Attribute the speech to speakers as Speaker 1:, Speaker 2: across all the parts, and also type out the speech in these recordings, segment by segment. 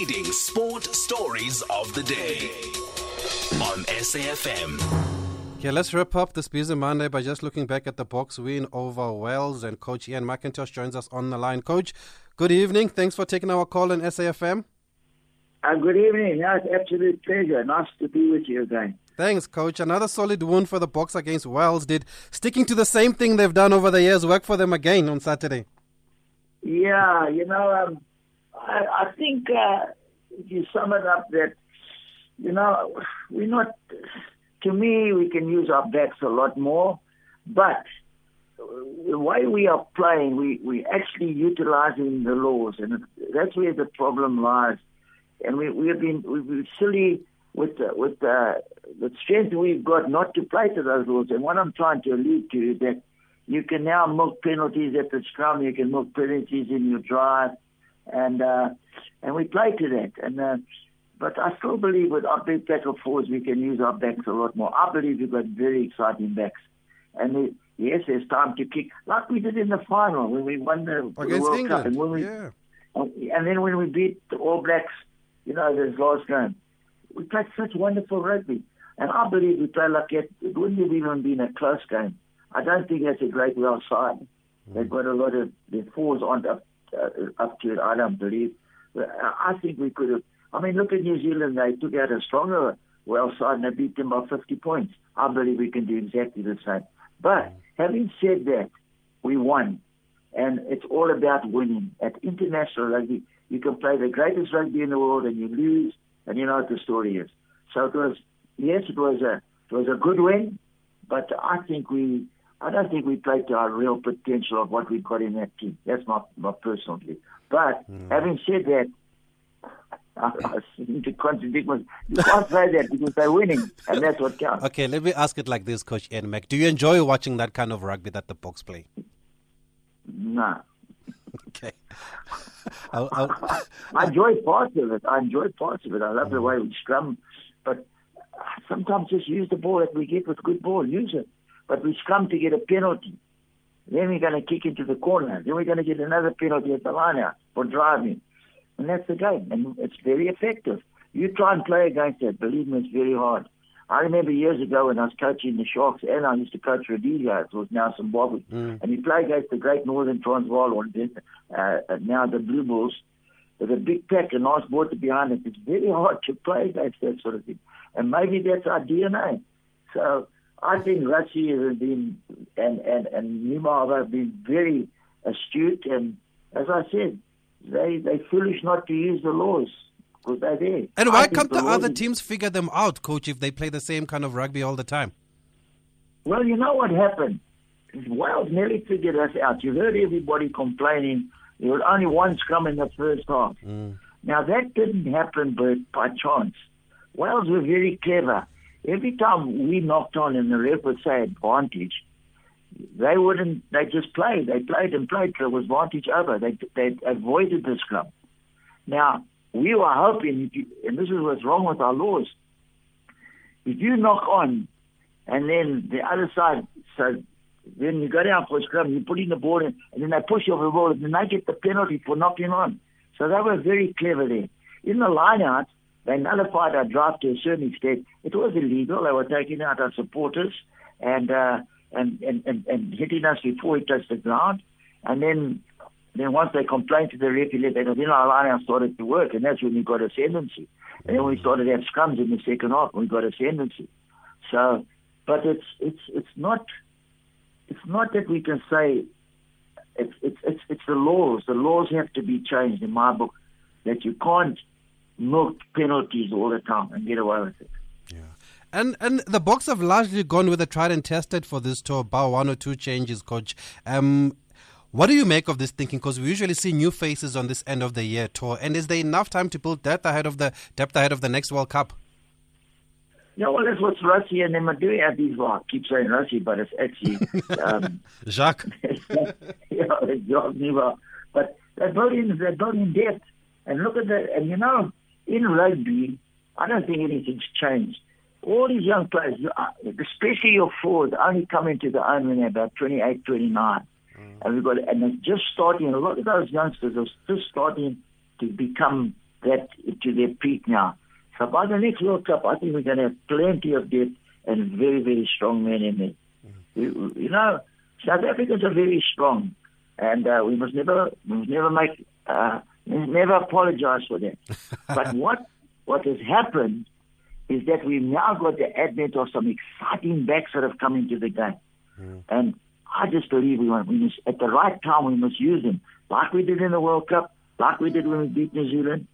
Speaker 1: leading sport stories of the day on SAFM.
Speaker 2: Yeah, let's wrap up this busy Monday by just looking back at the Boks win over Wales. And Coach Ian McIntosh joins us on the line. Coach, good evening. Thanks for taking our call on SAFM.
Speaker 3: Uh, good evening. Yeah, it's absolute pleasure. Nice to be with you again.
Speaker 2: Thanks, Coach. Another solid win for the Boks against Wales. Did sticking to the same thing they've done over the years work for them again on Saturday?
Speaker 3: Yeah, you know, um, I, I think uh, if you sum it up, that you know, we're not. To me, we can use our backs a lot more, but the way we are playing, we we're actually utilizing the laws, and that's where the problem lies. And we we have been we've been silly with the, with the, the strength we've got not to play to those laws. And what I'm trying to allude to is that you can now milk penalties at the scrum, you can milk penalties in your drive, and uh, and we play to that. And uh, but I still believe with our big tackle forwards, we can use our backs a lot more. I believe we've got very exciting backs, and we, yes, there's time to kick like we did in the final when we won the, the World
Speaker 2: England.
Speaker 3: Cup, and when we
Speaker 2: yeah.
Speaker 3: and then when we beat the All Blacks, you know, this last game, we played such wonderful rugby. And I believe we play like it. It wouldn't have even been a close game. I don't think that's a great well side. They've got a lot of their fours aren't up uh, up to it. I don't believe. I think we could have. I mean, look at New Zealand. They took out a stronger well side and they beat them by 50 points. I believe we can do exactly the same. But having said that, we won, and it's all about winning. At international rugby, you can play the greatest rugby in the world and you lose, and you know what the story is. So it was yes, it was a it was a good win, but I think we I don't think we played to our real potential of what we got in that team. That's my my personal view. But mm. having said that, I, I seem to contradict myself. You can't say that because they're winning, and that's what counts.
Speaker 2: Okay, let me ask it like this, Coach Ian Mac. Do you enjoy watching that kind of rugby that the Boks play?
Speaker 3: No.
Speaker 2: Okay. I'll, I'll,
Speaker 3: I enjoy parts of it. I enjoy parts of it. I love the mm. way we scrum, but sometimes just use the ball that we get with good ball. Use it. But we scrum to get a penalty. Then we're going to kick into the corner. Then we're going to get another penalty at the line out for driving. And that's the game. And it's very effective. You try and play against that. Believe me, it's very hard. I remember years ago when I was coaching the Sharks and I used to coach Rhodesia, it was now Zimbabwe.
Speaker 2: Mm.
Speaker 3: And you play against the great Northern Transvaal or then, uh, now the Blue Bulls with a big pack and nice water behind it. It's very hard to play against that sort of thing. And maybe that's our DNA. So I think Rassie has been and and and Nima have been very astute and as I said, they they foolish not to use the laws because they're there.
Speaker 2: and why can't the
Speaker 3: laws
Speaker 2: other teams figure them out, Coach, if they play the same kind of rugby all the time?
Speaker 3: Well, you know what happened? Wales nearly figured us out. You heard everybody complaining. There was only one scrum in the first half. Mm. Now that didn't happen by, by chance. Wales were very clever. Every time we knocked on and the ref would say advantage, they wouldn't. They just played. They played and played till it was advantage over. They they avoided the scrum. Now we were hoping, and this is what's wrong with our laws. If you knock on, and then the other side, so then you go down for a scrum, you put in the ball, in, and then they push you over the ball, and then they get the penalty for knocking on. So they were very clever there. In the line-out, they nullified our draft to a certain extent. It was illegal. They were taking out our supporters and uh, and, and, and, and hitting us before we touched the ground. And then then once they complained to the referee, they then our line-out started to work, and that's when we got ascendancy. And then we started to have scrums in the second half, we got ascendancy. So, but it's it's it's not it's not that we can say it's it's it's, it's the laws. The laws have to be changed in my book that you can't milk penalties all the time and get away with it. Yeah.
Speaker 2: And and the Boks have largely gone with the tried and tested for this tour, bar one or two changes, Coach. Um, what do you make of this thinking? Because we usually see new faces on this end of the year tour, and is there enough time to build depth ahead of the depth ahead of the next World Cup?
Speaker 3: Yeah, well, that's what Rassie and them are doing at these. Well, I keep saying Rassie, but it's actually um,
Speaker 2: Jacques.
Speaker 3: you know, it's Jacques. But they're building, they're building depth. And look at that. And you know, in rugby, I don't think anything's changed. All these young players, uh, especially your forwards, only come into the own when they're about 28, 29. And we've got, and they're just starting. A lot of those youngsters are just starting to become that to their peak now. So by the next World Cup, I think we're going to have plenty of depth and very, very strong men in there. You, you know, South Africans are very strong, and uh, we must never, we must never make, uh, never apologize for that. but what what has happened is that we've now got the advent of some exciting backs that have come into the game, hmm. and I just believe we want, we must, at the right time we must use them, like we did in the World Cup, like we did when we beat New Zealand.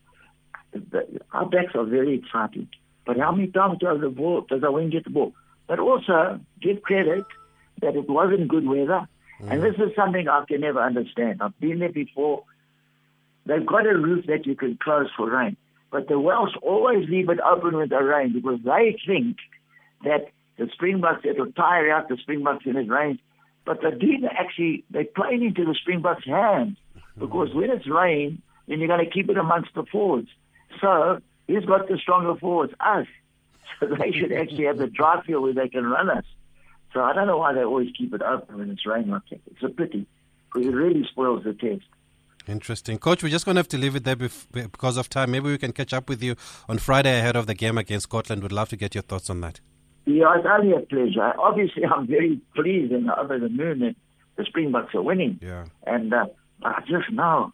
Speaker 3: The, our backs are very exciting. But how many times does the ball does the wing get the ball? But also give credit that it wasn't good weather. And hmm. this is something I can never understand. I've been there before. They've got a roof that you can close for rain. But the Welsh always leave it open when the rain because they think that the Springboks, it'll tire out the Springboks when it rains. But they do actually, they play into the Springboks' hands because when it's rain, then you're going to keep it amongst the forwards. So who's got the stronger forwards? Us. So they should actually have the dry field where they can run us. So I don't know why they always keep it open when it's raining like that. It's a pity because it really spoils the test.
Speaker 2: Interesting. Coach, we're just going to have to leave it there bef- because of time. Maybe we can catch up with you on Friday ahead of the game against Scotland. Would love to get your thoughts on that.
Speaker 3: Yeah, it's only a pleasure. Obviously, I'm very pleased and over the moon that the Springboks are winning.
Speaker 2: Yeah.
Speaker 3: And uh, I just know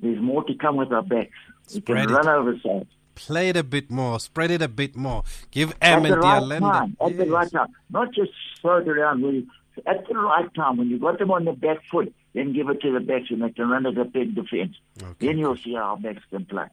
Speaker 3: there's more to come with our backs. We
Speaker 2: Spread
Speaker 3: can
Speaker 2: it.
Speaker 3: run over sides.
Speaker 2: Play it a bit more. Spread it a bit more. Give M
Speaker 3: the
Speaker 2: and
Speaker 3: right
Speaker 2: De
Speaker 3: Allende. At the right time. Not just throw it around. Really. At the right time, when you've got them on the back foot, then give it to the backs and they can run at the big defense.
Speaker 2: Okay.
Speaker 3: Then you'll see how our backs can play.